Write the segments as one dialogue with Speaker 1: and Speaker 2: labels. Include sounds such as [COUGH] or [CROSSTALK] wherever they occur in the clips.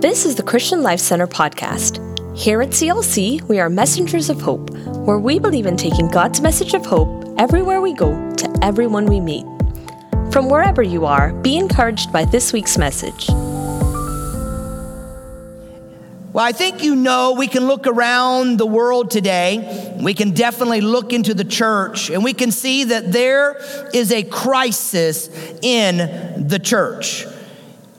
Speaker 1: This is the Christian Life Center podcast. Here at CLC, we are messengers of hope, where we believe in taking God's message of hope everywhere we go to everyone we meet. From wherever you are, be encouraged by this week's message.
Speaker 2: Well, I think you know we can look around the world today. We can definitely look into the church and we can see that there is a crisis in the church.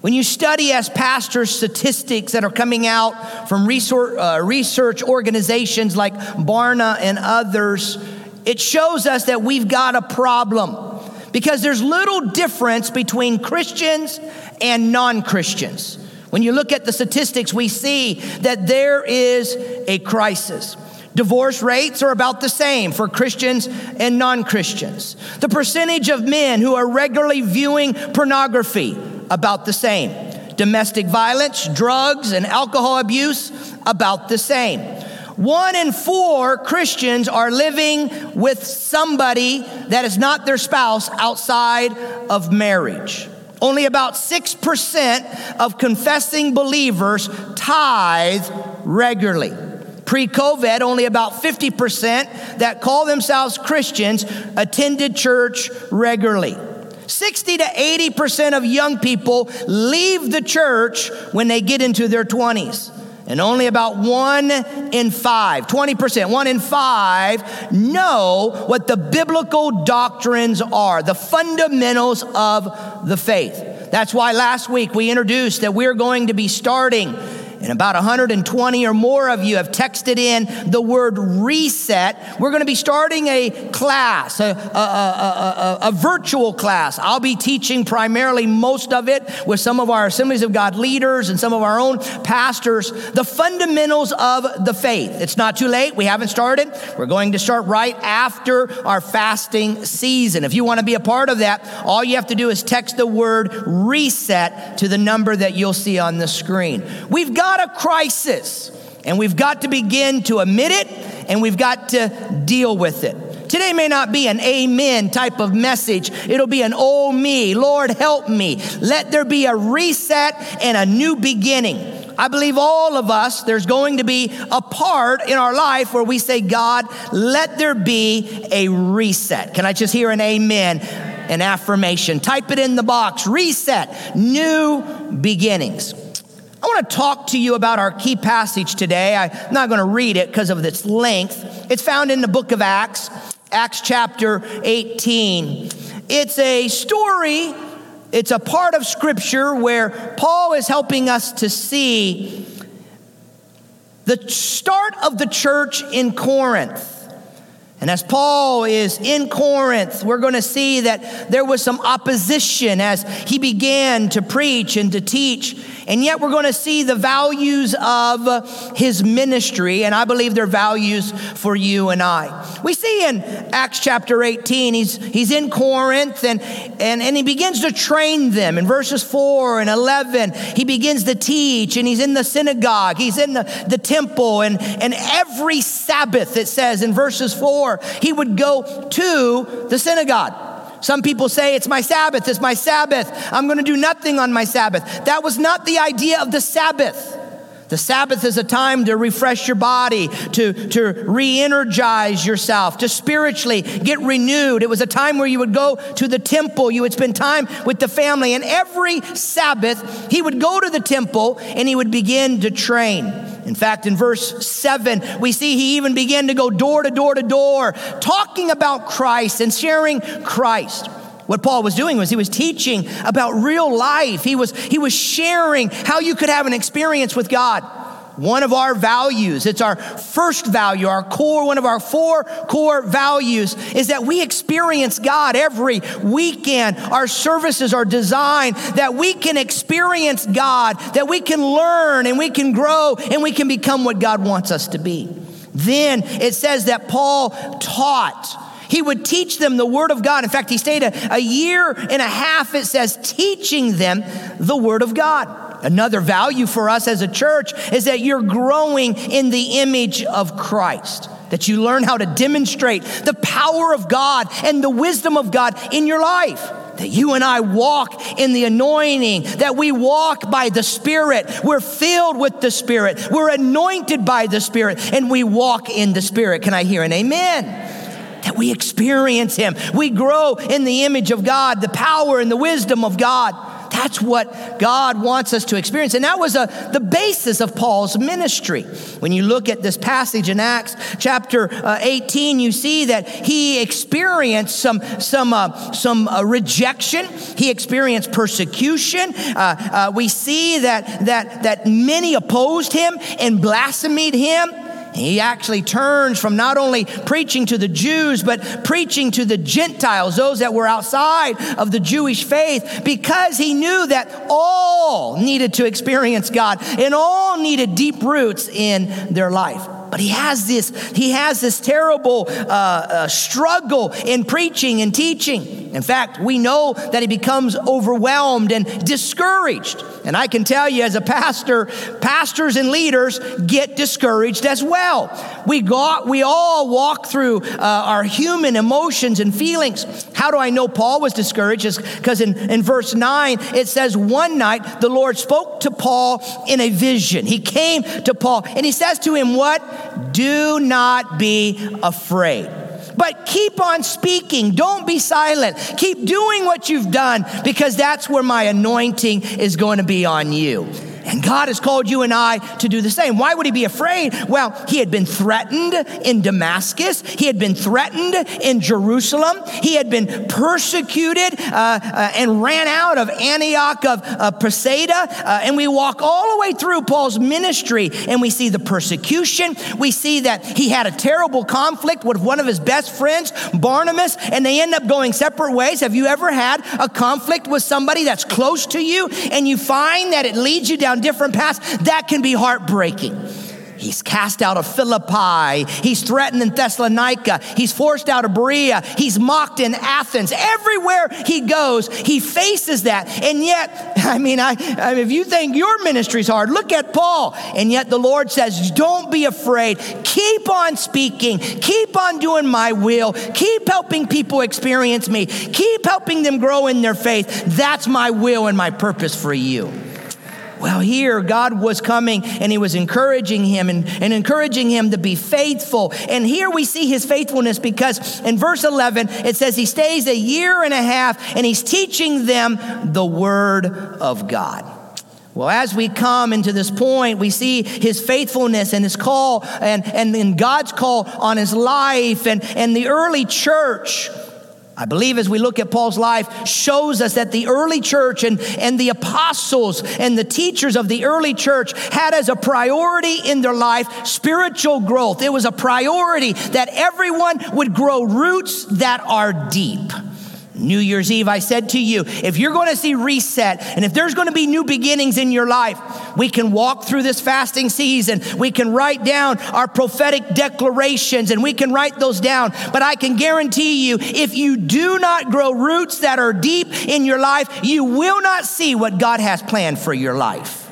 Speaker 2: When you study as pastors statistics that are coming out from research, uh, research organizations like Barna and others, it shows us that we've got a problem because there's little difference between Christians and non Christians. When you look at the statistics, we see that there is a crisis. Divorce rates are about the same for Christians and non Christians. The percentage of men who are regularly viewing pornography, about the same. Domestic violence, drugs, and alcohol abuse, about the same. One in four Christians are living with somebody that is not their spouse outside of marriage. Only about 6% of confessing believers tithe regularly. Pre COVID, only about 50% that call themselves Christians attended church regularly. 60 to 80% of young people leave the church when they get into their 20s. And only about one in five, 20%, one in five know what the biblical doctrines are, the fundamentals of the faith. That's why last week we introduced that we're going to be starting and about 120 or more of you have texted in the word reset. We're going to be starting a class, a, a, a, a, virtual class. I'll be teaching primarily most of it with some of our Assemblies of God leaders and some of our own pastors, the fundamentals of the faith. It's not too late. We haven't started. We're going to start right after our fasting season. If you want to be a part of that, all you have to do is text the word reset to the number that you'll see on the screen. We've got got a crisis, and we've got to begin to admit it, and we've got to deal with it. Today may not be an amen type of message. It'll be an oh me, Lord help me. Let there be a reset and a new beginning. I believe all of us, there's going to be a part in our life where we say, God, let there be a reset. Can I just hear an amen? An affirmation. Type it in the box. Reset. New beginnings. I want to talk to you about our key passage today. I'm not going to read it because of its length. It's found in the book of Acts, Acts chapter 18. It's a story, it's a part of scripture where Paul is helping us to see the start of the church in Corinth. And as Paul is in Corinth, we're going to see that there was some opposition as he began to preach and to teach. And yet we're going to see the values of his ministry, and I believe they're values for you and I. We see in Acts chapter 18, he's, he's in Corinth and, and, and he begins to train them. In verses 4 and 11, he begins to teach, and he's in the synagogue, he's in the, the temple, and, and every Sabbath, it says in verses 4, he would go to the synagogue. Some people say, It's my Sabbath, it's my Sabbath. I'm going to do nothing on my Sabbath. That was not the idea of the Sabbath. The Sabbath is a time to refresh your body, to, to re energize yourself, to spiritually get renewed. It was a time where you would go to the temple, you would spend time with the family, and every Sabbath, he would go to the temple and he would begin to train. In fact, in verse 7, we see he even began to go door to door to door, talking about Christ and sharing Christ. What Paul was doing was he was teaching about real life. He was, he was sharing how you could have an experience with God. One of our values, it's our first value, our core, one of our four core values is that we experience God every weekend. Our services are designed that we can experience God, that we can learn and we can grow and we can become what God wants us to be. Then it says that Paul taught he would teach them the Word of God. In fact, he stayed a, a year and a half, it says, teaching them the Word of God. Another value for us as a church is that you're growing in the image of Christ, that you learn how to demonstrate the power of God and the wisdom of God in your life. that you and I walk in the anointing, that we walk by the Spirit. We're filled with the Spirit. We're anointed by the Spirit, and we walk in the Spirit. Can I hear an amen? That we experience Him. We grow in the image of God, the power and the wisdom of God. That's what God wants us to experience. And that was a, the basis of Paul's ministry. When you look at this passage in Acts chapter uh, 18, you see that he experienced some, some, uh, some uh, rejection, he experienced persecution. Uh, uh, we see that, that, that many opposed him and blasphemed him. He actually turns from not only preaching to the Jews, but preaching to the Gentiles, those that were outside of the Jewish faith, because he knew that all needed to experience God and all needed deep roots in their life. But he has this, he has this terrible uh, uh, struggle in preaching and teaching. In fact, we know that he becomes overwhelmed and discouraged. And I can tell you, as a pastor, pastors and leaders get discouraged as well. We, got, we all walk through uh, our human emotions and feelings. How do I know Paul was discouraged? Because in, in verse 9, it says, One night the Lord spoke to Paul in a vision. He came to Paul and he says to him, What? Do not be afraid. But keep on speaking. Don't be silent. Keep doing what you've done because that's where my anointing is going to be on you. And God has called you and I to do the same. Why would he be afraid? Well, he had been threatened in Damascus, he had been threatened in Jerusalem, he had been persecuted uh, uh, and ran out of Antioch of uh, Pisidia. Uh, and we walk all the way through Paul's ministry and we see the persecution. We see that he had a terrible conflict with one of his best friends, Barnabas, and they end up going separate ways. Have you ever had a conflict with somebody that's close to you and you find that it leads you down different paths, that can be heartbreaking. He's cast out of Philippi. He's threatened in Thessalonica. He's forced out of Berea. He's mocked in Athens. Everywhere he goes, he faces that. And yet, [LAUGHS] I mean, I, I mean, if you think your ministry's hard, look at Paul. And yet the Lord says, don't be afraid. Keep on speaking. Keep on doing my will. Keep helping people experience me. Keep helping them grow in their faith. That's my will and my purpose for you. Well, here God was coming and he was encouraging him and, and encouraging him to be faithful. And here we see his faithfulness because in verse 11 it says he stays a year and a half and he's teaching them the word of God. Well, as we come into this point, we see his faithfulness and his call and, and, and God's call on his life and, and the early church I believe as we look at Paul's life shows us that the early church and, and the apostles and the teachers of the early church had as a priority in their life spiritual growth. It was a priority that everyone would grow roots that are deep. New Year's Eve, I said to you, if you're going to see reset and if there's going to be new beginnings in your life, we can walk through this fasting season. We can write down our prophetic declarations and we can write those down. But I can guarantee you, if you do not grow roots that are deep in your life, you will not see what God has planned for your life.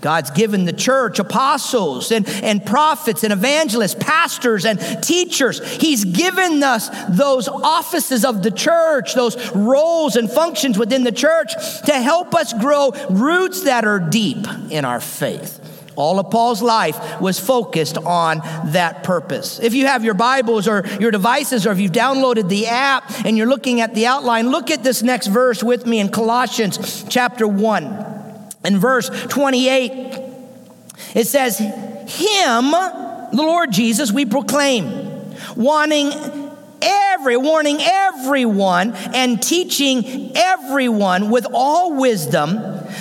Speaker 2: God's given the church apostles and, and prophets and evangelists, pastors and teachers. He's given us those offices of the church, those roles and functions within the church to help us grow roots that are deep in our faith. All of Paul's life was focused on that purpose. If you have your Bibles or your devices, or if you've downloaded the app and you're looking at the outline, look at this next verse with me in Colossians chapter 1. In verse 28, it says, Him, the Lord Jesus, we proclaim, wanting every warning everyone and teaching everyone with all wisdom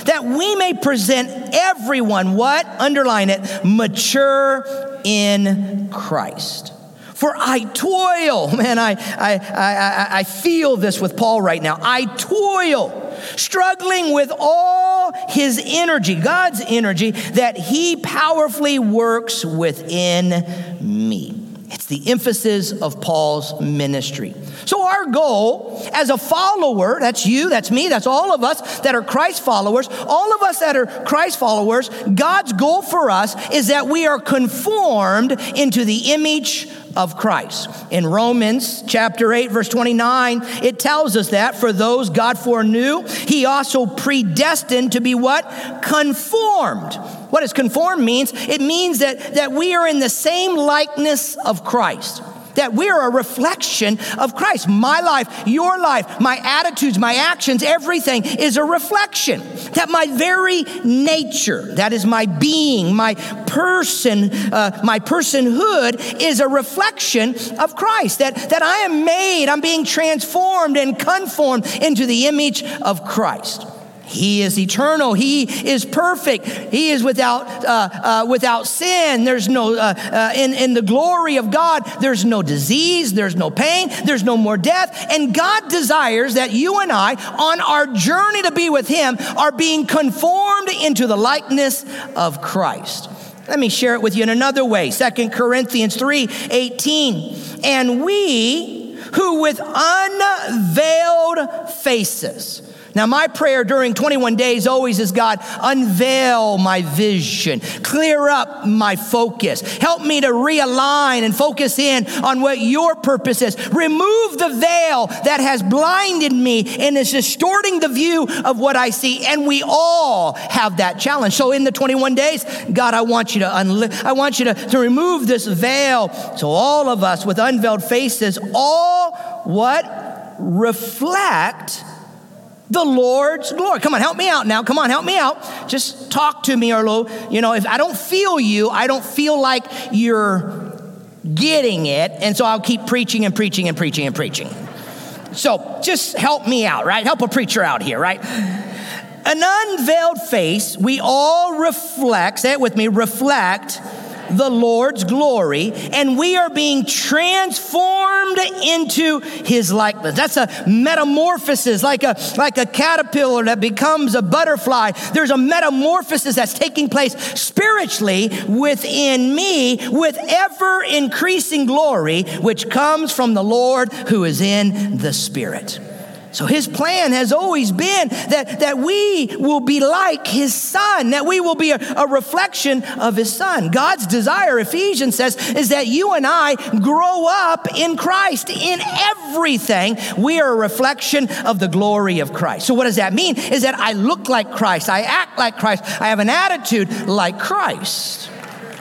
Speaker 2: that we may present everyone what? Underline it mature in christ. For i toil [LAUGHS] man i i i, I feel this with paul right now. I toil struggling with all his energy, God's energy, that he powerfully works within me. It's the emphasis of Paul's ministry. So, our goal as a follower, that's you, that's me, that's all of us that are Christ followers, all of us that are Christ followers, God's goal for us is that we are conformed into the image of Christ. In Romans chapter 8, verse 29, it tells us that for those God foreknew, he also predestined to be what? Conformed what does conform means? It means that, that we are in the same likeness of Christ that we're a reflection of Christ. My life, your life, my attitudes, my actions, everything is a reflection. That my very nature, that is my being, my person, uh, my personhood is a reflection of Christ. That, that I am made, I'm being transformed and conformed into the image of Christ. He is eternal. He is perfect. He is without, uh, uh, without sin. There's no, uh, uh, in, in the glory of God, there's no disease, there's no pain, there's no more death. And God desires that you and I, on our journey to be with Him, are being conformed into the likeness of Christ. Let me share it with you in another way. Second Corinthians 3 18. And we who with unveiled faces, now, my prayer during 21 days always is God, unveil my vision, clear up my focus, help me to realign and focus in on what your purpose is. Remove the veil that has blinded me and is distorting the view of what I see. And we all have that challenge. So, in the 21 days, God, I want you to unli- I want you to, to remove this veil. So, all of us with unveiled faces, all what reflect the Lord's glory. Come on, help me out now. Come on, help me out. Just talk to me, Arlo. You know, if I don't feel you, I don't feel like you're getting it. And so I'll keep preaching and preaching and preaching and preaching. So just help me out, right? Help a preacher out here, right? An unveiled face, we all reflect, say it with me, reflect the Lord's glory, and we are being transformed into his likeness. That's a metamorphosis, like a, like a caterpillar that becomes a butterfly. There's a metamorphosis that's taking place spiritually within me with ever increasing glory, which comes from the Lord who is in the Spirit. So his plan has always been that, that we will be like his son, that we will be a, a reflection of his son. God's desire, Ephesians says, is that you and I grow up in Christ in everything. We are a reflection of the glory of Christ. So what does that mean? Is that I look like Christ, I act like Christ, I have an attitude like Christ.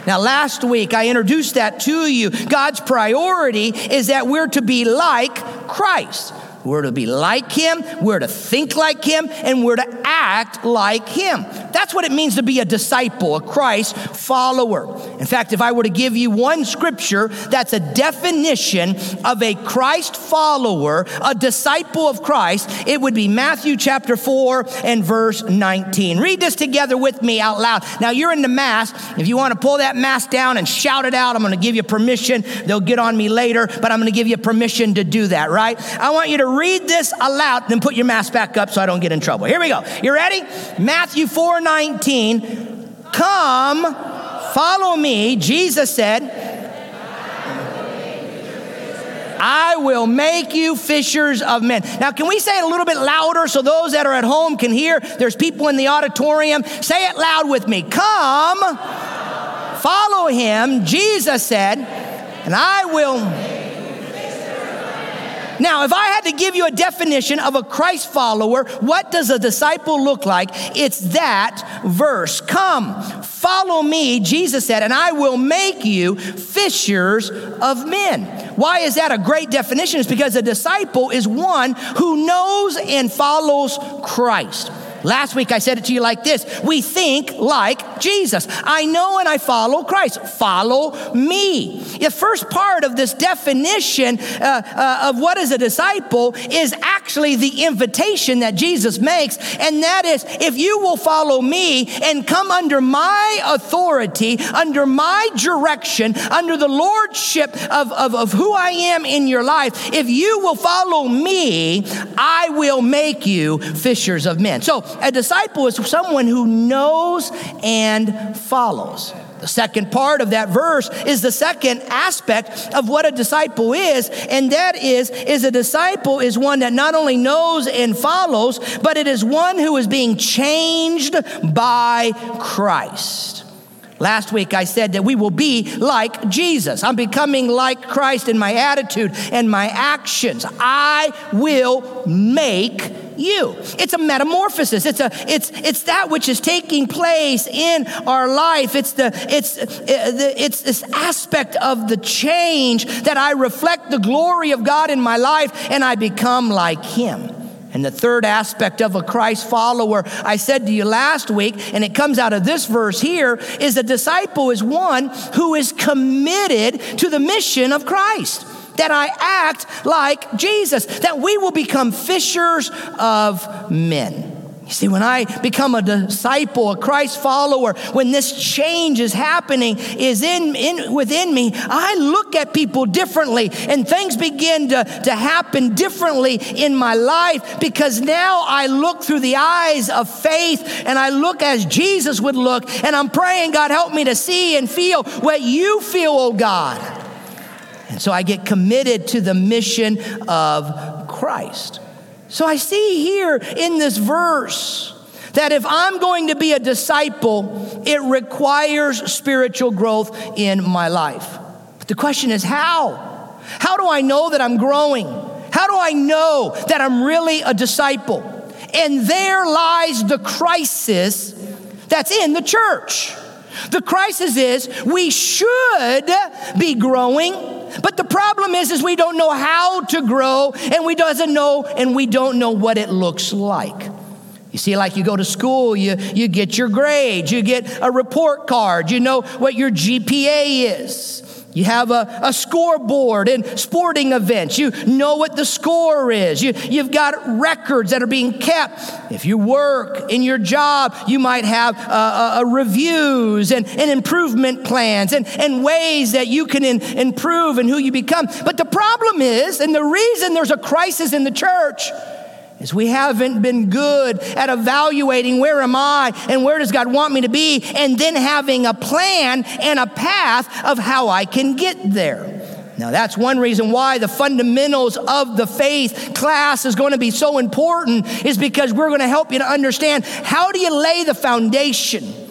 Speaker 2: Now, last week I introduced that to you. God's priority is that we're to be like Christ. We're to be like him, we're to think like him, and we're to act like him. That's what it means to be a disciple, a Christ follower. In fact, if I were to give you one scripture that's a definition of a Christ follower, a disciple of Christ, it would be Matthew chapter 4 and verse 19. Read this together with me out loud. Now, you're in the Mass. If you want to pull that mask down and shout it out, I'm going to give you permission. They'll get on me later, but I'm going to give you permission to do that, right? I want you to read this aloud, then put your mask back up so I don't get in trouble. Here we go. You ready? Matthew 4 19. Come, follow me. Jesus said, I will make you fishers of men. Now, can we say it a little bit louder so those that are at home can hear? There's people in the auditorium. Say it loud with me. Come, follow him. Jesus said, and I will now, if I had to give you a definition of a Christ follower, what does a disciple look like? It's that verse. Come, follow me, Jesus said, and I will make you fishers of men. Why is that a great definition? It's because a disciple is one who knows and follows Christ. Last week I said it to you like this We think like Jesus. I know and I follow Christ. Follow me. The first part of this definition uh, uh, of what is a disciple is actually the invitation that Jesus makes, and that is if you will follow me and come under my authority, under my direction, under the lordship of, of, of who I am in your life, if you will follow me, I will make you fishers of men. So, a disciple is someone who knows and follows. The second part of that verse is the second aspect of what a disciple is, and that is is a disciple is one that not only knows and follows, but it is one who is being changed by Christ. Last week I said that we will be like Jesus. I'm becoming like Christ in my attitude and my actions. I will make you. It's a metamorphosis. It's a it's it's that which is taking place in our life. It's the it's uh, it's this aspect of the change that I reflect the glory of God in my life and I become like him. And the third aspect of a Christ follower, I said to you last week, and it comes out of this verse here, is a disciple is one who is committed to the mission of Christ. That I act like Jesus, that we will become fishers of men. You see, when I become a disciple, a Christ follower, when this change is happening, is in, in within me, I look at people differently and things begin to, to happen differently in my life because now I look through the eyes of faith and I look as Jesus would look and I'm praying, God, help me to see and feel what you feel, oh God. And so I get committed to the mission of Christ. So I see here in this verse that if I'm going to be a disciple, it requires spiritual growth in my life. But the question is how? How do I know that I'm growing? How do I know that I'm really a disciple? And there lies the crisis that's in the church. The crisis is we should be growing, but the problem is, is we don't know how to grow and we doesn't know and we don't know what it looks like. You see, like you go to school, you, you get your grades, you get a report card, you know what your GPA is. You have a, a scoreboard in sporting events. You know what the score is. You, you've got records that are being kept. If you work in your job, you might have uh, uh, reviews and, and improvement plans and, and ways that you can in, improve and who you become. But the problem is, and the reason there's a crisis in the church, is we haven't been good at evaluating where am I and where does God want me to be, and then having a plan and a path of how I can get there. Now, that's one reason why the fundamentals of the faith class is going to be so important, is because we're going to help you to understand how do you lay the foundation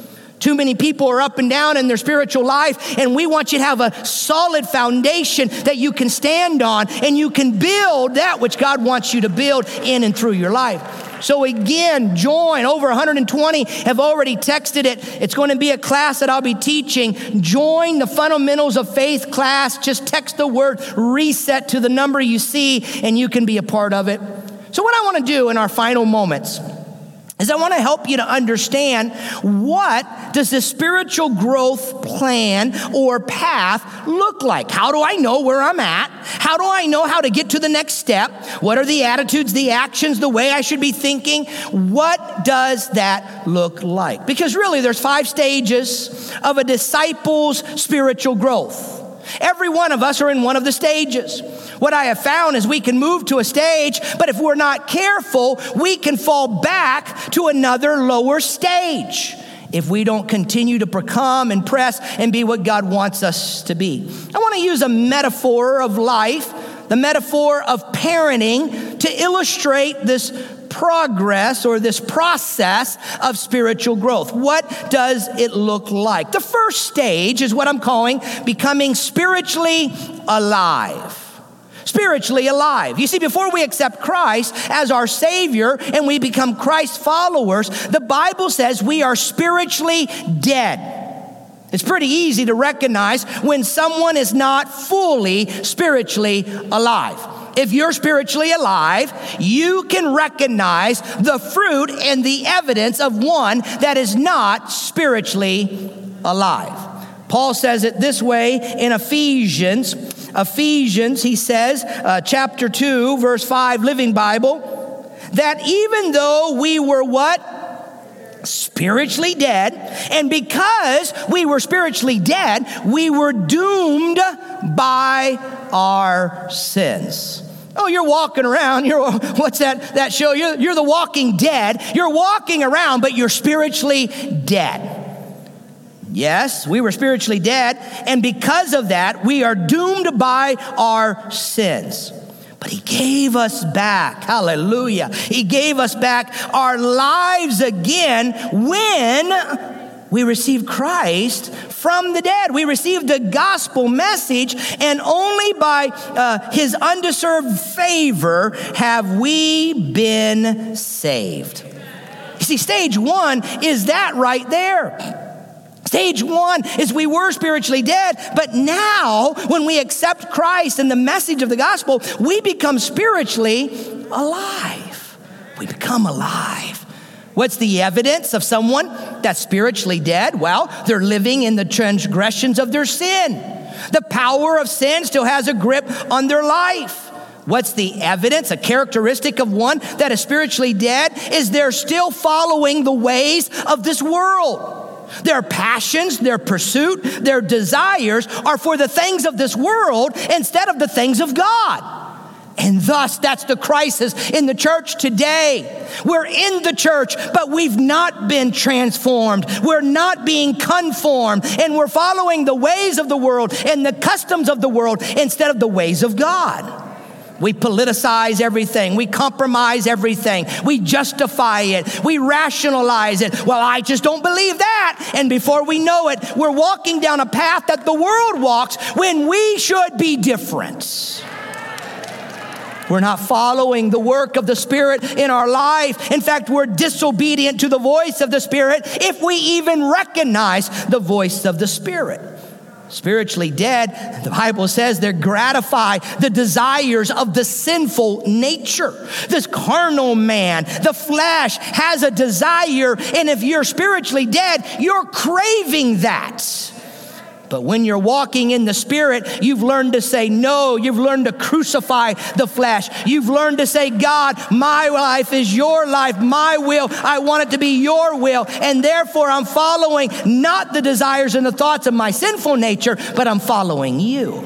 Speaker 2: too many people are up and down in their spiritual life, and we want you to have a solid foundation that you can stand on and you can build that which God wants you to build in and through your life. So, again, join. Over 120 have already texted it. It's going to be a class that I'll be teaching. Join the Fundamentals of Faith class. Just text the word reset to the number you see, and you can be a part of it. So, what I want to do in our final moments is I want to help you to understand what does the spiritual growth plan or path look like? How do I know where I'm at? How do I know how to get to the next step? What are the attitudes, the actions, the way I should be thinking? What does that look like? Because really there's five stages of a disciple's spiritual growth. Every one of us are in one of the stages. What I have found is we can move to a stage, but if we're not careful, we can fall back to another lower stage if we don't continue to become and press and be what God wants us to be. I want to use a metaphor of life, the metaphor of parenting, to illustrate this progress or this process of spiritual growth. What does it look like? The first stage is what I'm calling becoming spiritually alive spiritually alive. You see, before we accept Christ as our Savior and we become Christ followers, the Bible says we are spiritually dead. It's pretty easy to recognize when someone is not fully spiritually alive if you're spiritually alive, you can recognize the fruit and the evidence of one that is not spiritually alive. Paul says it this way in Ephesians. Ephesians, he says, uh, chapter 2, verse 5, Living Bible, that even though we were what? spiritually dead. And because we were spiritually dead, we were doomed by our sins. Oh, you're walking around. You're what's that that show? You're, you're the walking dead. You're walking around, but you're spiritually dead. Yes, we were spiritually dead, and because of that, we are doomed by our sins. But he gave us back, hallelujah. He gave us back our lives again when we received Christ from the dead. We received the gospel message, and only by uh, his undeserved favor have we been saved. See, stage one is that right there. Stage one is we were spiritually dead, but now when we accept Christ and the message of the gospel, we become spiritually alive. We become alive. What's the evidence of someone that's spiritually dead? Well, they're living in the transgressions of their sin. The power of sin still has a grip on their life. What's the evidence? A characteristic of one that is spiritually dead is they're still following the ways of this world. Their passions, their pursuit, their desires are for the things of this world instead of the things of God. And thus, that's the crisis in the church today. We're in the church, but we've not been transformed. We're not being conformed, and we're following the ways of the world and the customs of the world instead of the ways of God. We politicize everything. We compromise everything. We justify it. We rationalize it. Well, I just don't believe that. And before we know it, we're walking down a path that the world walks when we should be different. We're not following the work of the Spirit in our life. In fact, we're disobedient to the voice of the Spirit if we even recognize the voice of the Spirit spiritually dead, the Bible says they gratify the desires of the sinful nature. This carnal man, the flesh, has a desire, and if you're spiritually dead, you're craving that. But when you're walking in the Spirit, you've learned to say no. You've learned to crucify the flesh. You've learned to say, God, my life is your life, my will. I want it to be your will. And therefore, I'm following not the desires and the thoughts of my sinful nature, but I'm following you.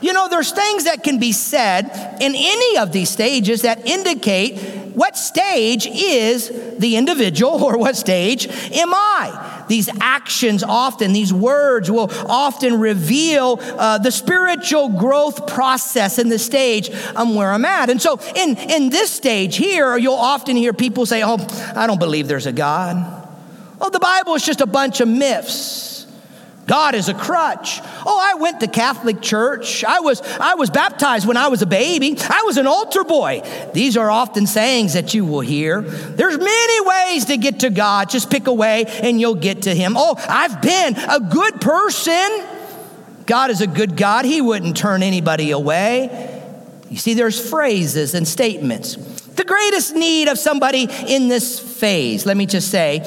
Speaker 2: You know, there's things that can be said in any of these stages that indicate what stage is the individual or what stage am I? These actions often, these words will often reveal uh, the spiritual growth process in the stage I'm where I'm at. And so in, in this stage here, you'll often hear people say, Oh, I don't believe there's a God. Oh, the Bible is just a bunch of myths. God is a crutch. Oh, I went to Catholic church. I was, I was baptized when I was a baby. I was an altar boy. These are often sayings that you will hear. There's many ways to get to God. Just pick a way and you'll get to Him. Oh, I've been a good person. God is a good God. He wouldn't turn anybody away. You see, there's phrases and statements. The greatest need of somebody in this phase, let me just say,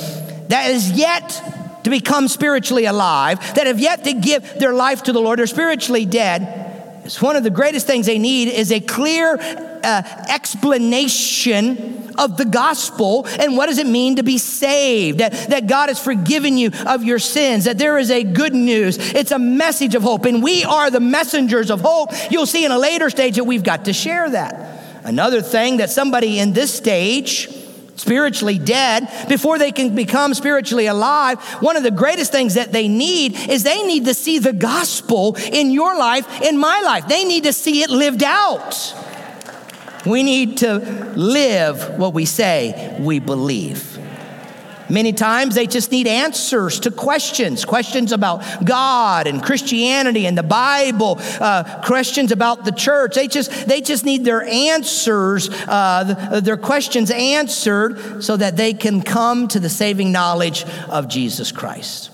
Speaker 2: that is yet to become spiritually alive, that have yet to give their life to the Lord, are spiritually dead, it's one of the greatest things they need is a clear uh, explanation of the gospel and what does it mean to be saved that, that god has forgiven you of your sins that there is a good news. It's a message of hope and we are the messengers of hope. You'll see in a later stage that we've got to share that. Another thing that somebody in this stage spiritually dead, before they can become spiritually alive, one of the greatest things that they need is they need to see the gospel in your life, in my life. They need to see it lived out. We need to live what we say we believe. Many times they just need answers to questions, questions about God and Christianity and the Bible, uh, questions about the church. They just, they just need their answers, uh, their questions answered so that they can come to the saving knowledge of Jesus Christ.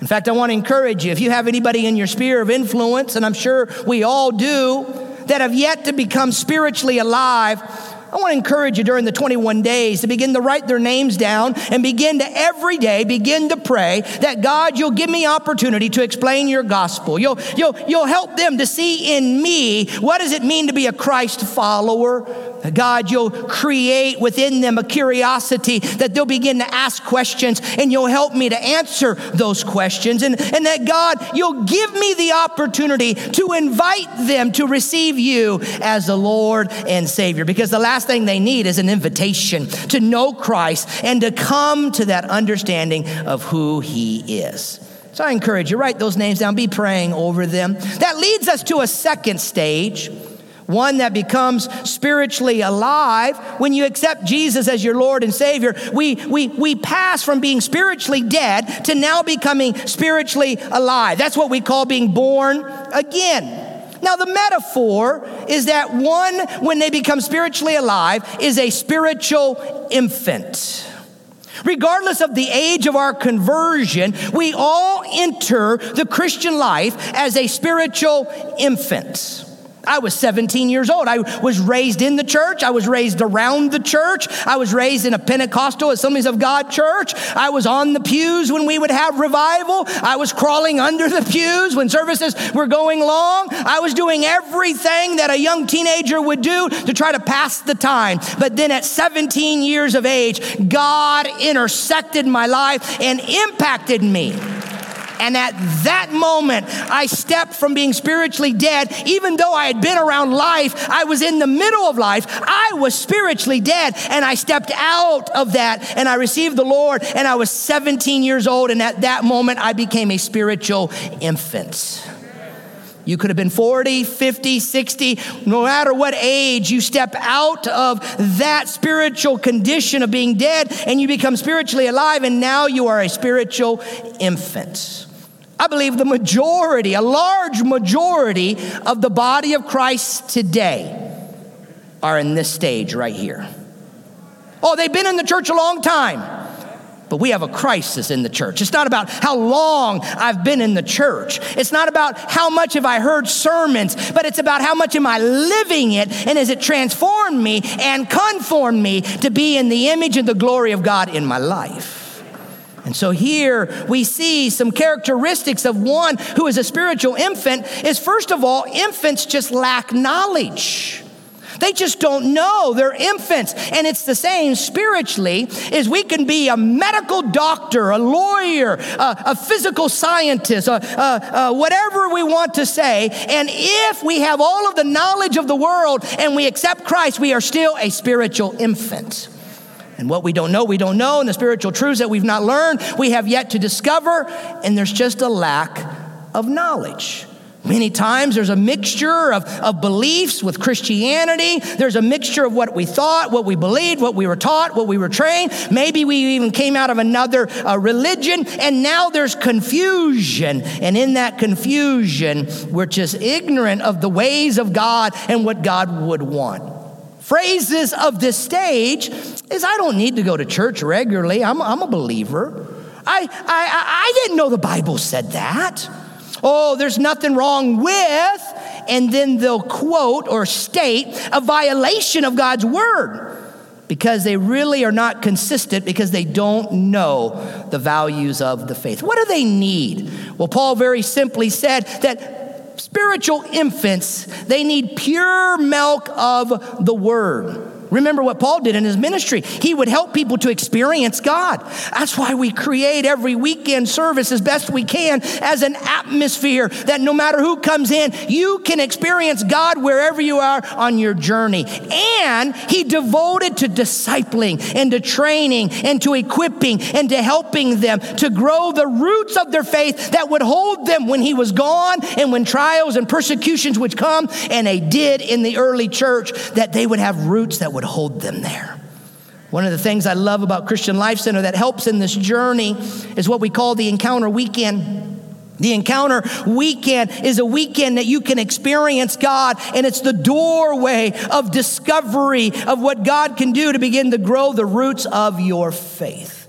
Speaker 2: In fact, I want to encourage you if you have anybody in your sphere of influence, and I'm sure we all do, that have yet to become spiritually alive, I want to encourage you during the 21 days to begin to write their names down and begin to every day begin to pray that God, you'll give me opportunity to explain your gospel. You'll, you'll, you'll help them to see in me what does it mean to be a Christ follower God, you'll create within them a curiosity that they'll begin to ask questions and you'll help me to answer those questions. And, and that God, you'll give me the opportunity to invite them to receive you as the Lord and Savior. Because the last last thing they need is an invitation to know Christ and to come to that understanding of who He is. So I encourage you, write those names down, be praying over them. That leads us to a second stage one that becomes spiritually alive. When you accept Jesus as your Lord and Savior, we, we, we pass from being spiritually dead to now becoming spiritually alive. That's what we call being born again. Now, the metaphor is that one, when they become spiritually alive, is a spiritual infant. Regardless of the age of our conversion, we all enter the Christian life as a spiritual infant. I was 17 years old. I was raised in the church. I was raised around the church. I was raised in a Pentecostal Assemblies of God church. I was on the pews when we would have revival. I was crawling under the pews when services were going long. I was doing everything that a young teenager would do to try to pass the time. But then at 17 years of age, God intersected my life and impacted me. And at that moment, I stepped from being spiritually dead. Even though I had been around life, I was in the middle of life. I was spiritually dead. And I stepped out of that and I received the Lord. And I was 17 years old. And at that moment, I became a spiritual infant. You could have been 40, 50, 60, no matter what age, you step out of that spiritual condition of being dead and you become spiritually alive, and now you are a spiritual infant. I believe the majority, a large majority of the body of Christ today are in this stage right here. Oh, they've been in the church a long time, but we have a crisis in the church. It's not about how long I've been in the church. It's not about how much have I heard sermons, but it's about how much am I living it and has it transformed me and conformed me to be in the image and the glory of God in my life. And so here we see some characteristics of one who is a spiritual infant is first of all, infants just lack knowledge. They just don't know. They're infants. And it's the same spiritually is we can be a medical doctor, a lawyer, a, a physical scientist, a, a, whatever we want to say. And if we have all of the knowledge of the world and we accept Christ, we are still a spiritual infant. And what we don't know, we don't know. And the spiritual truths that we've not learned, we have yet to discover. And there's just a lack of knowledge. Many times there's a mixture of, of beliefs with Christianity. There's a mixture of what we thought, what we believed, what we were taught, what we were trained. Maybe we even came out of another uh, religion, and now there's confusion. And in that confusion, we're just ignorant of the ways of God and what God would want phrases of this stage is I don't need to go to church regularly. I'm, I'm a believer. I, I, I didn't know the Bible said that. Oh, there's nothing wrong with, and then they'll quote or state a violation of God's word because they really are not consistent because they don't know the values of the faith. What do they need? Well, Paul very simply said that spiritual infants, they need pure milk of the word. Remember what Paul did in his ministry. He would help people to experience God. That's why we create every weekend service as best we can as an atmosphere that no matter who comes in, you can experience God wherever you are on your journey. And he devoted to discipling and to training and to equipping and to helping them to grow the roots of their faith that would hold them when he was gone and when trials and persecutions would come. And they did in the early church that they would have roots that would would hold them there. One of the things I love about Christian Life Center that helps in this journey is what we call the Encounter Weekend. The encounter weekend is a weekend that you can experience God, and it's the doorway of discovery of what God can do to begin to grow the roots of your faith.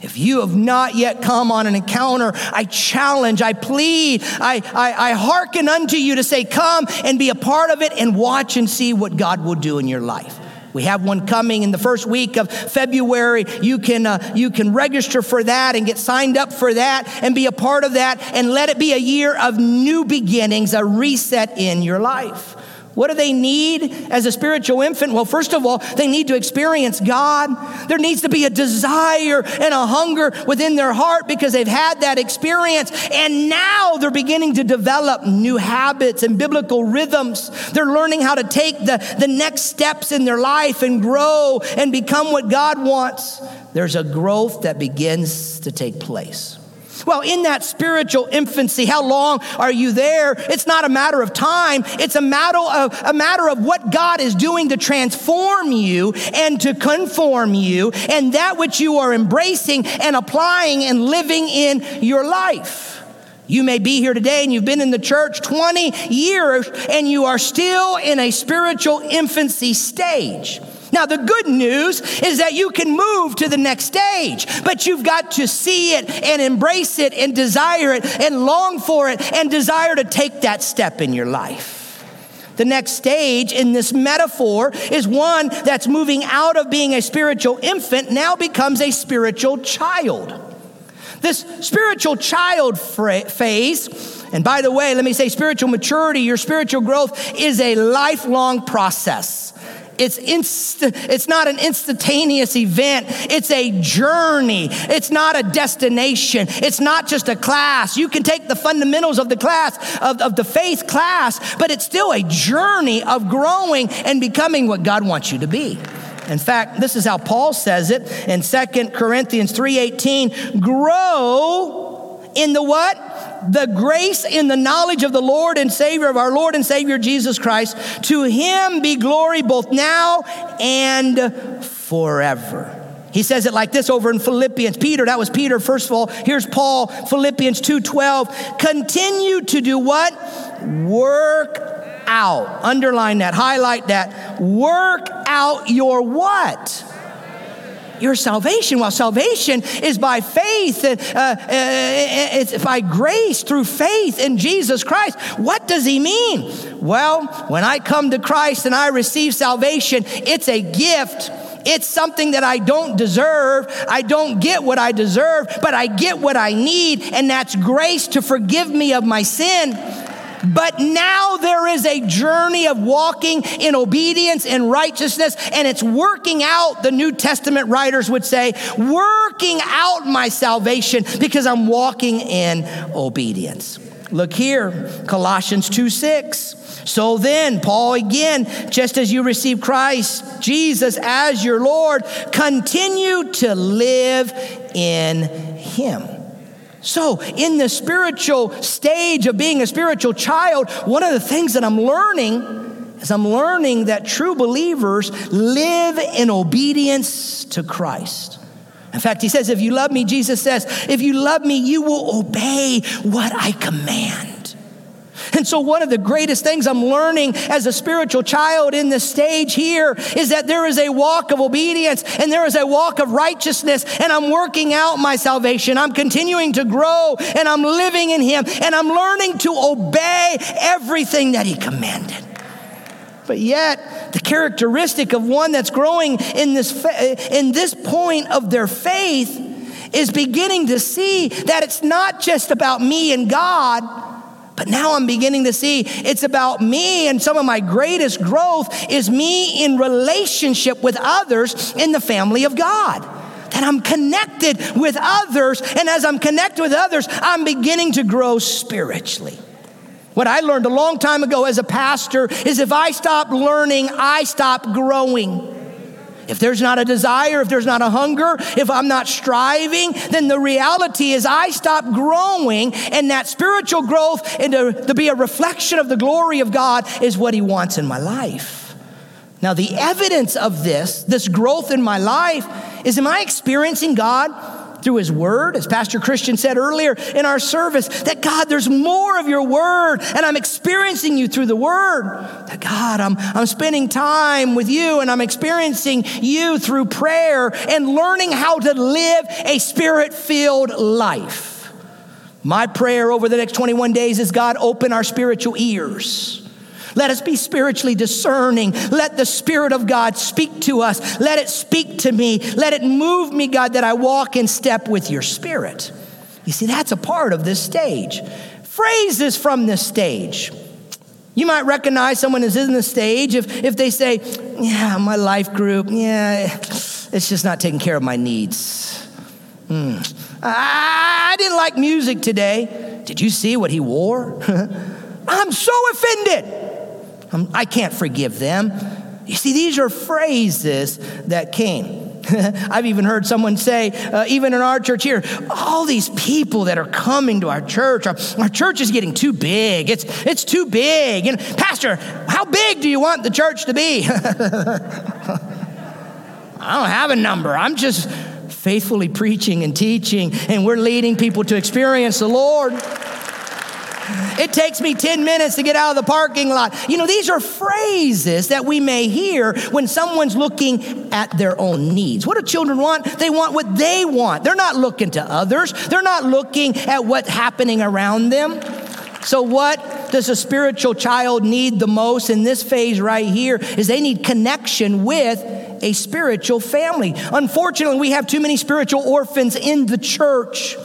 Speaker 2: If you have not yet come on an encounter, I challenge, I plead, I, I, I hearken unto you to say, Come and be a part of it and watch and see what God will do in your life. We have one coming in the first week of February. You can, uh, you can register for that and get signed up for that and be a part of that and let it be a year of new beginnings, a reset in your life. What do they need as a spiritual infant? Well, first of all, they need to experience God. There needs to be a desire and a hunger within their heart because they've had that experience. And now they're beginning to develop new habits and biblical rhythms. They're learning how to take the, the next steps in their life and grow and become what God wants. There's a growth that begins to take place. Well, in that spiritual infancy, how long are you there? It's not a matter of time. It's a matter of, a matter of what God is doing to transform you and to conform you and that which you are embracing and applying and living in your life. You may be here today and you've been in the church 20 years and you are still in a spiritual infancy stage. Now, the good news is that you can move to the next stage, but you've got to see it and embrace it and desire it and long for it and desire to take that step in your life. The next stage in this metaphor is one that's moving out of being a spiritual infant, now becomes a spiritual child. This spiritual child phase, and by the way, let me say spiritual maturity, your spiritual growth is a lifelong process. It's, inst- it's not an instantaneous event. It's a journey. It's not a destination. It's not just a class. You can take the fundamentals of the class, of, of the faith class, but it's still a journey of growing and becoming what God wants you to be. In fact, this is how Paul says it in 2 Corinthians 3:18, grow in the what? The grace in the knowledge of the Lord and Savior of our Lord and Savior Jesus Christ. To him be glory both now and forever. He says it like this over in Philippians. Peter, that was Peter first of all. Here's Paul, Philippians 2:12. Continue to do what? Work out. Underline that, highlight that. Work out your what? Your salvation. Well, salvation is by faith, uh, uh, it's by grace through faith in Jesus Christ. What does he mean? Well, when I come to Christ and I receive salvation, it's a gift. It's something that I don't deserve. I don't get what I deserve, but I get what I need, and that's grace to forgive me of my sin but now there is a journey of walking in obedience and righteousness, and it's working out, the New Testament writers would say, working out my salvation because I'm walking in obedience. Look here, Colossians 2 6. So then, Paul again, just as you receive Christ Jesus as your Lord, continue to live in Him. So, in the spiritual stage of being a spiritual child, one of the things that I'm learning is I'm learning that true believers live in obedience to Christ. In fact, he says, If you love me, Jesus says, if you love me, you will obey what I command. And so, one of the greatest things I'm learning as a spiritual child in this stage here is that there is a walk of obedience and there is a walk of righteousness, and I'm working out my salvation. I'm continuing to grow and I'm living in Him and I'm learning to obey everything that He commanded. But yet, the characteristic of one that's growing in this, in this point of their faith is beginning to see that it's not just about me and God but now I'm beginning to see it's about me, and some of my greatest growth is me in relationship with others in the family of God that I'm connected with others. And as I'm connected with others, I'm beginning to grow spiritually. What I learned a long time ago as a pastor is if I stop learning, I stop growing. If there's not a desire, if there's not a hunger, if I'm not striving, then the reality is I stop growing, and that spiritual growth and to, to be a reflection of the glory of God is what He wants in my life. Now, the evidence of this, this growth in my life, is am I experiencing God through His Word, as Pastor Christian said earlier in our service, that God, there's more of your Word, and I'm experiencing you through the Word. That God, I'm, I'm spending time with you, and I'm experiencing you through prayer and learning how to live a spirit filled life. My prayer over the next 21 days is God, open our spiritual ears let us be spiritually discerning. Let the Spirit of God speak to us. Let it speak to me. Let it move me, God, that I walk in step with your Spirit. You see, that's a part of this stage. Phrases from this stage. You might recognize someone is in the stage if, if they say, Yeah, my life group, yeah, it's just not taking care of my needs. I, I didn't like music today. Did you see what he wore? [LAUGHS] I'm so offended. I'm, I can not forgive them. You see, these are phrases that came. [LAUGHS] I've even heard someone say, uh, even in our church here, all these people that are coming to our church, our, our church is getting too big. It's, it's too big. And, Pastor, how big do you want the church to be? [LAUGHS] I don't have a number. I'm just faithfully preaching and teaching, and we're leading people to experience the Lord. It takes me 10 minutes to get out of the parking lot. You know, these are phrases that we may hear when someone's looking at their own needs. What do children want? They want what they want. They're not looking to others, they're not looking at what's happening around them. So, what does a spiritual child need the most in this phase right here is they need connection with a spiritual family. Unfortunately, we have too many spiritual orphans in the church.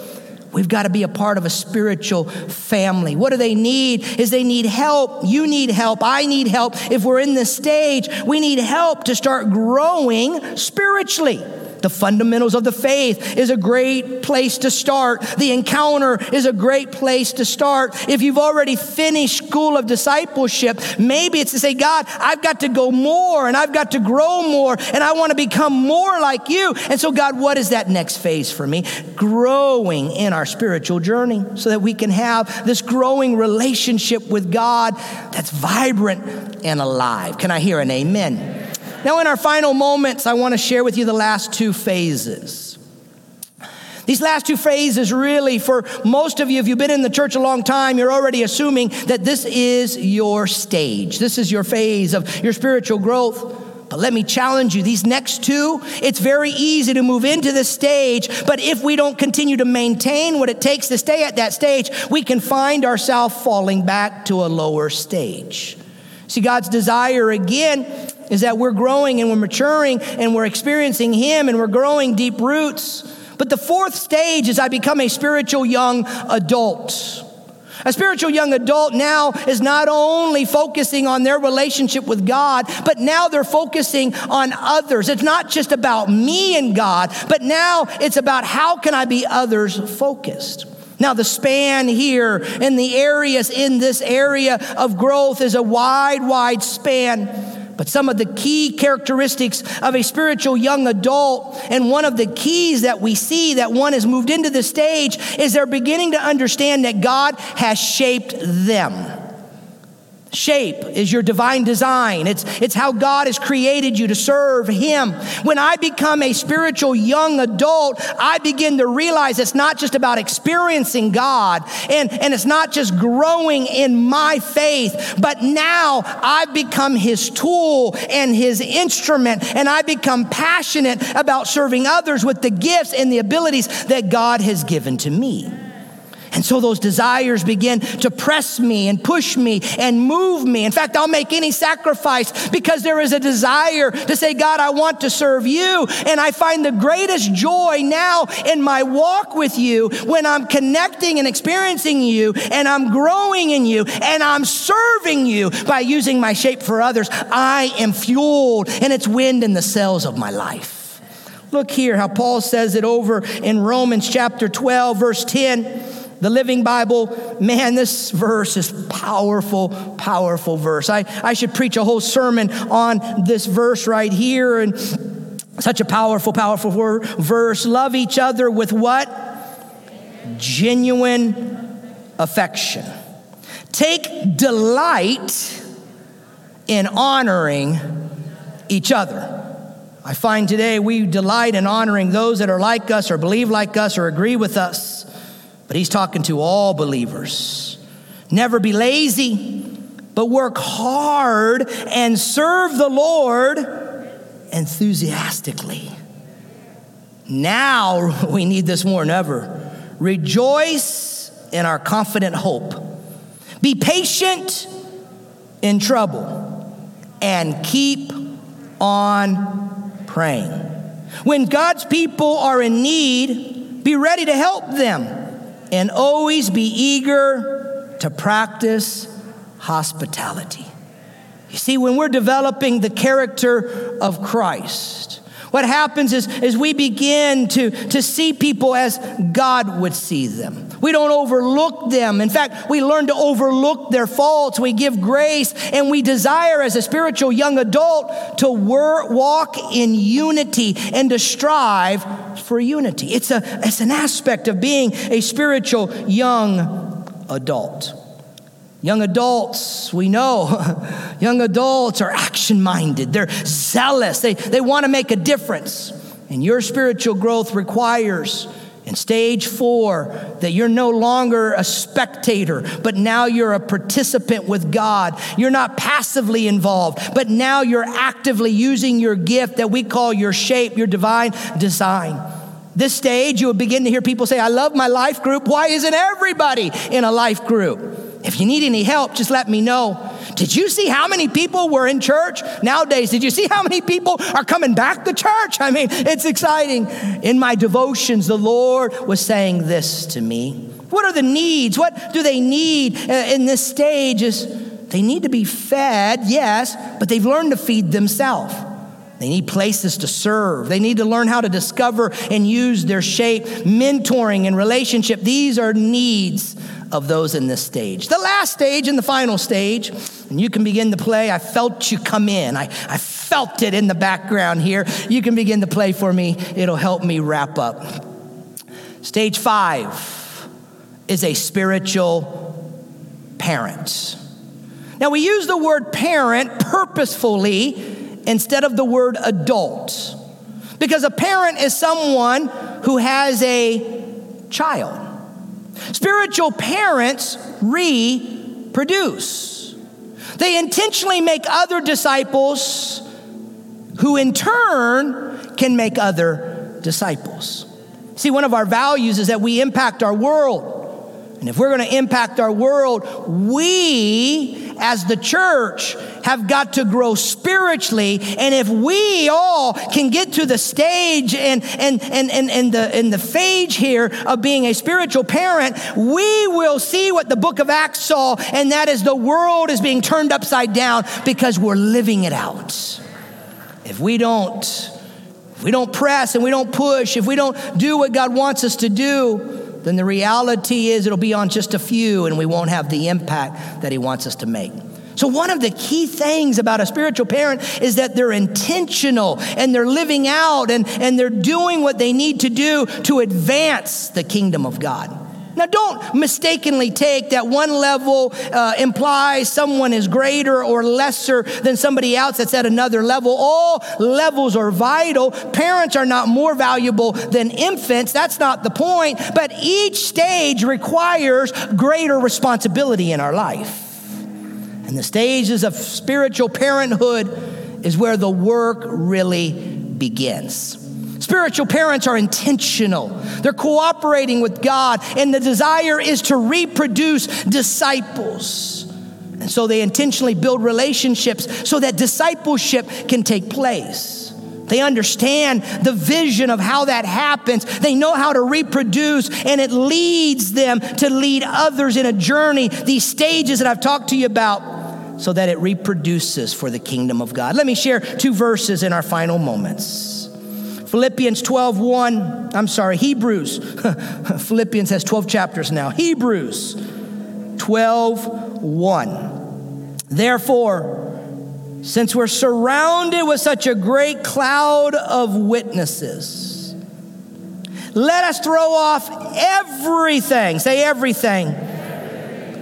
Speaker 2: We've got to be a part of a spiritual family. What do they need? Is they need help. You need help. I need help. If we're in this stage, we need help to start growing spiritually. The fundamentals of the faith is a great place to start. The encounter is a great place to start. If you've already finished school of discipleship, maybe it's to say, God, I've got to go more and I've got to grow more and I want to become more like you. And so, God, what is that next phase for me? Growing in our spiritual journey so that we can have this growing relationship with God that's vibrant and alive. Can I hear an amen? Now, in our final moments, I want to share with you the last two phases. These last two phases, really, for most of you, if you've been in the church a long time, you're already assuming that this is your stage. This is your phase of your spiritual growth. But let me challenge you these next two, it's very easy to move into this stage, but if we don't continue to maintain what it takes to stay at that stage, we can find ourselves falling back to a lower stage. See, God's desire again is that we're growing and we're maturing and we're experiencing Him and we're growing deep roots. But the fourth stage is I become a spiritual young adult. A spiritual young adult now is not only focusing on their relationship with God, but now they're focusing on others. It's not just about me and God, but now it's about how can I be others focused. Now, the span here and the areas in this area of growth is a wide, wide span. But some of the key characteristics of a spiritual young adult, and one of the keys that we see that one has moved into the stage, is they're beginning to understand that God has shaped them. Shape is your divine design. It's, it's how God has created you to serve Him. When I become a spiritual young adult, I begin to realize it's not just about experiencing God and, and it's not just growing in my faith, but now I've become His tool and His instrument, and I become passionate about serving others with the gifts and the abilities that God has given to me. And so those desires begin to press me and push me and move me. In fact, I'll make any sacrifice because there is a desire to say, God, I want to serve you. And I find the greatest joy now in my walk with you when I'm connecting and experiencing you and I'm growing in you and I'm serving you by using my shape for others. I am fueled and it's wind in the sails of my life. Look here how Paul says it over in Romans chapter 12, verse 10 the Living Bible, man, this verse is powerful, powerful verse. I, I should preach a whole sermon on this verse right here and such a powerful, powerful verse. Love each other with what? Genuine affection. Take delight in honoring each other. I find today we delight in honoring those that are like us or believe like us or agree with us. But he's talking to all believers. Never be lazy, but work hard and serve the Lord enthusiastically. Now [LAUGHS] we need this more than ever. Rejoice in our confident hope. Be patient in trouble and keep on praying. When God's people are in need, be ready to help them and always be eager to practice hospitality. You see, when we're developing the character of Christ, what happens is, is we begin to, to see people as God would see them. We don't overlook them. In fact, we learn to overlook their faults. We give grace and we desire as a spiritual young adult to wor- walk in unity and to strive for unity. It's, a, it's an aspect of being a spiritual young adult. Young adults, we know, [LAUGHS] young adults are action minded. They're zealous. They, they want to make a difference. And your spiritual growth requires, in stage four, that you're no longer a spectator, but now you're a participant with God. You're not passively involved, but now you're actively using your gift that we call your shape, your divine design. This stage, you will begin to hear people say, I love my life group. Why isn't everybody in a life group? If you need any help, just let me know. Did you see how many people were in church nowadays? Did you see how many people are coming back to church? I mean, it's exciting. In my devotions, the Lord was saying this to me. What are the needs? What do they need uh, in this stage? Is they need to be fed, yes, but they've learned to feed themselves. They need places to serve. They need to learn how to discover and use their shape, mentoring and relationship. These are needs of those in this stage. The last stage and the final stage, and you can begin to play. I felt you come in. I, I felt it in the background here. You can begin to play for me. It'll help me wrap up. Stage five is a spiritual parent. Now, we use the word parent purposefully instead of the word adult because a parent is someone who has a child. Spiritual parents reproduce. They intentionally make other disciples who in turn can make other disciples. See, one of our values is that we impact our world. And if we're going to impact our world, we as the church have got to grow spiritually. And if we all can get to the stage and, and, and, and, and, the, in the phase here of being a spiritual parent, we will see what the book of Acts saw, and that is the world is being turned upside down because we're living it out. If we don't, if we don't press and we don't push, if we don't do what God wants us to do, then the reality is it'll be on just a few and we won't have the impact that He wants us to make. So, one of the key things about a spiritual parent is that they're intentional and they're living out and, and they're doing what they need to do to advance the kingdom of God. Now, don't mistakenly take that one level uh, implies someone is greater or lesser than somebody else that's at another level. All levels are vital. Parents are not more valuable than infants. That's not the point. But each stage requires greater responsibility in our life. And the stages of spiritual parenthood is where the work really begins. Spiritual parents are intentional. They're cooperating with God, and the desire is to reproduce disciples. And so they intentionally build relationships so that discipleship can take place. They understand the vision of how that happens. They know how to reproduce, and it leads them to lead others in a journey, these stages that I've talked to you about, so that it reproduces for the kingdom of God. Let me share two verses in our final moments. Philippians 12, 1, I'm sorry, Hebrews. [LAUGHS] Philippians has 12 chapters now. Hebrews 12, 1. Therefore, since we're surrounded with such a great cloud of witnesses, let us throw off everything, say everything,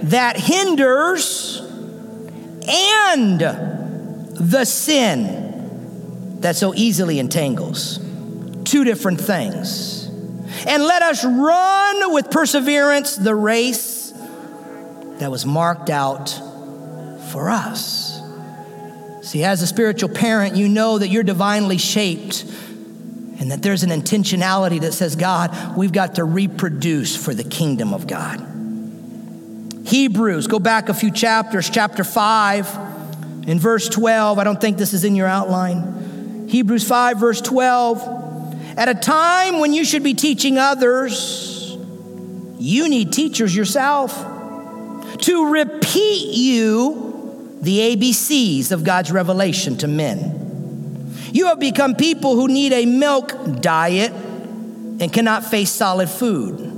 Speaker 2: that hinders and the sin that so easily entangles two different things. And let us run with perseverance the race that was marked out for us. See, as a spiritual parent, you know that you're divinely shaped and that there's an intentionality that says, God, we've got to reproduce for the kingdom of God. Hebrews, go back a few chapters, chapter 5, in verse 12. I don't think this is in your outline. Hebrews 5, verse 12. At a time when you should be teaching others, you need teachers yourself. to repeat you the ABCs of God's revelation to men. You have become people who need a milk diet and cannot face solid food.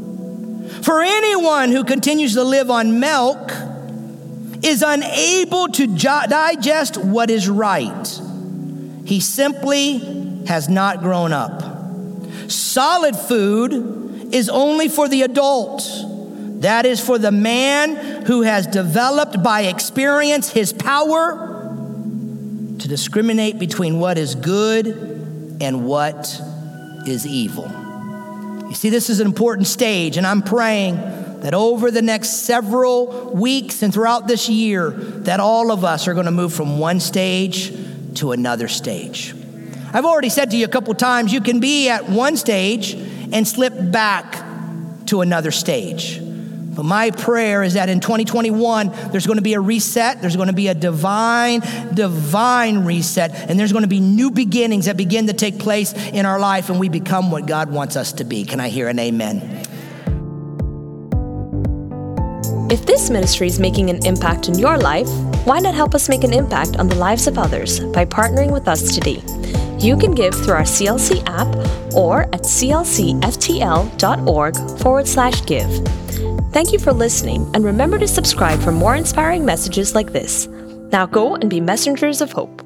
Speaker 2: For anyone who continues to live on milk is unable to digest what is right. He simply has not grown up. Solid food is only for the adult. That is for the man who has developed by experience his power to discriminate between what is good and what is evil. You see, this is an important stage, and I'm praying that over the next several weeks and throughout this year, that all of us are going to move from one stage to another stage. I've already said to you a couple times, you can be at one stage and slip back to another stage. But my prayer is that in 2021, there's going to be a reset. There's going to be a divine, divine reset. And there's going to be new beginnings that begin to take place in our life, and we become what God wants us to be. Can I hear an amen?
Speaker 1: If this ministry is making an impact in your life, why not help us make an impact on the lives of others by partnering with us today? You can give through our CLC app or at clcftl.org forward slash give. Thank you for listening, and remember to subscribe for more inspiring messages like this. Now go and be messengers of hope.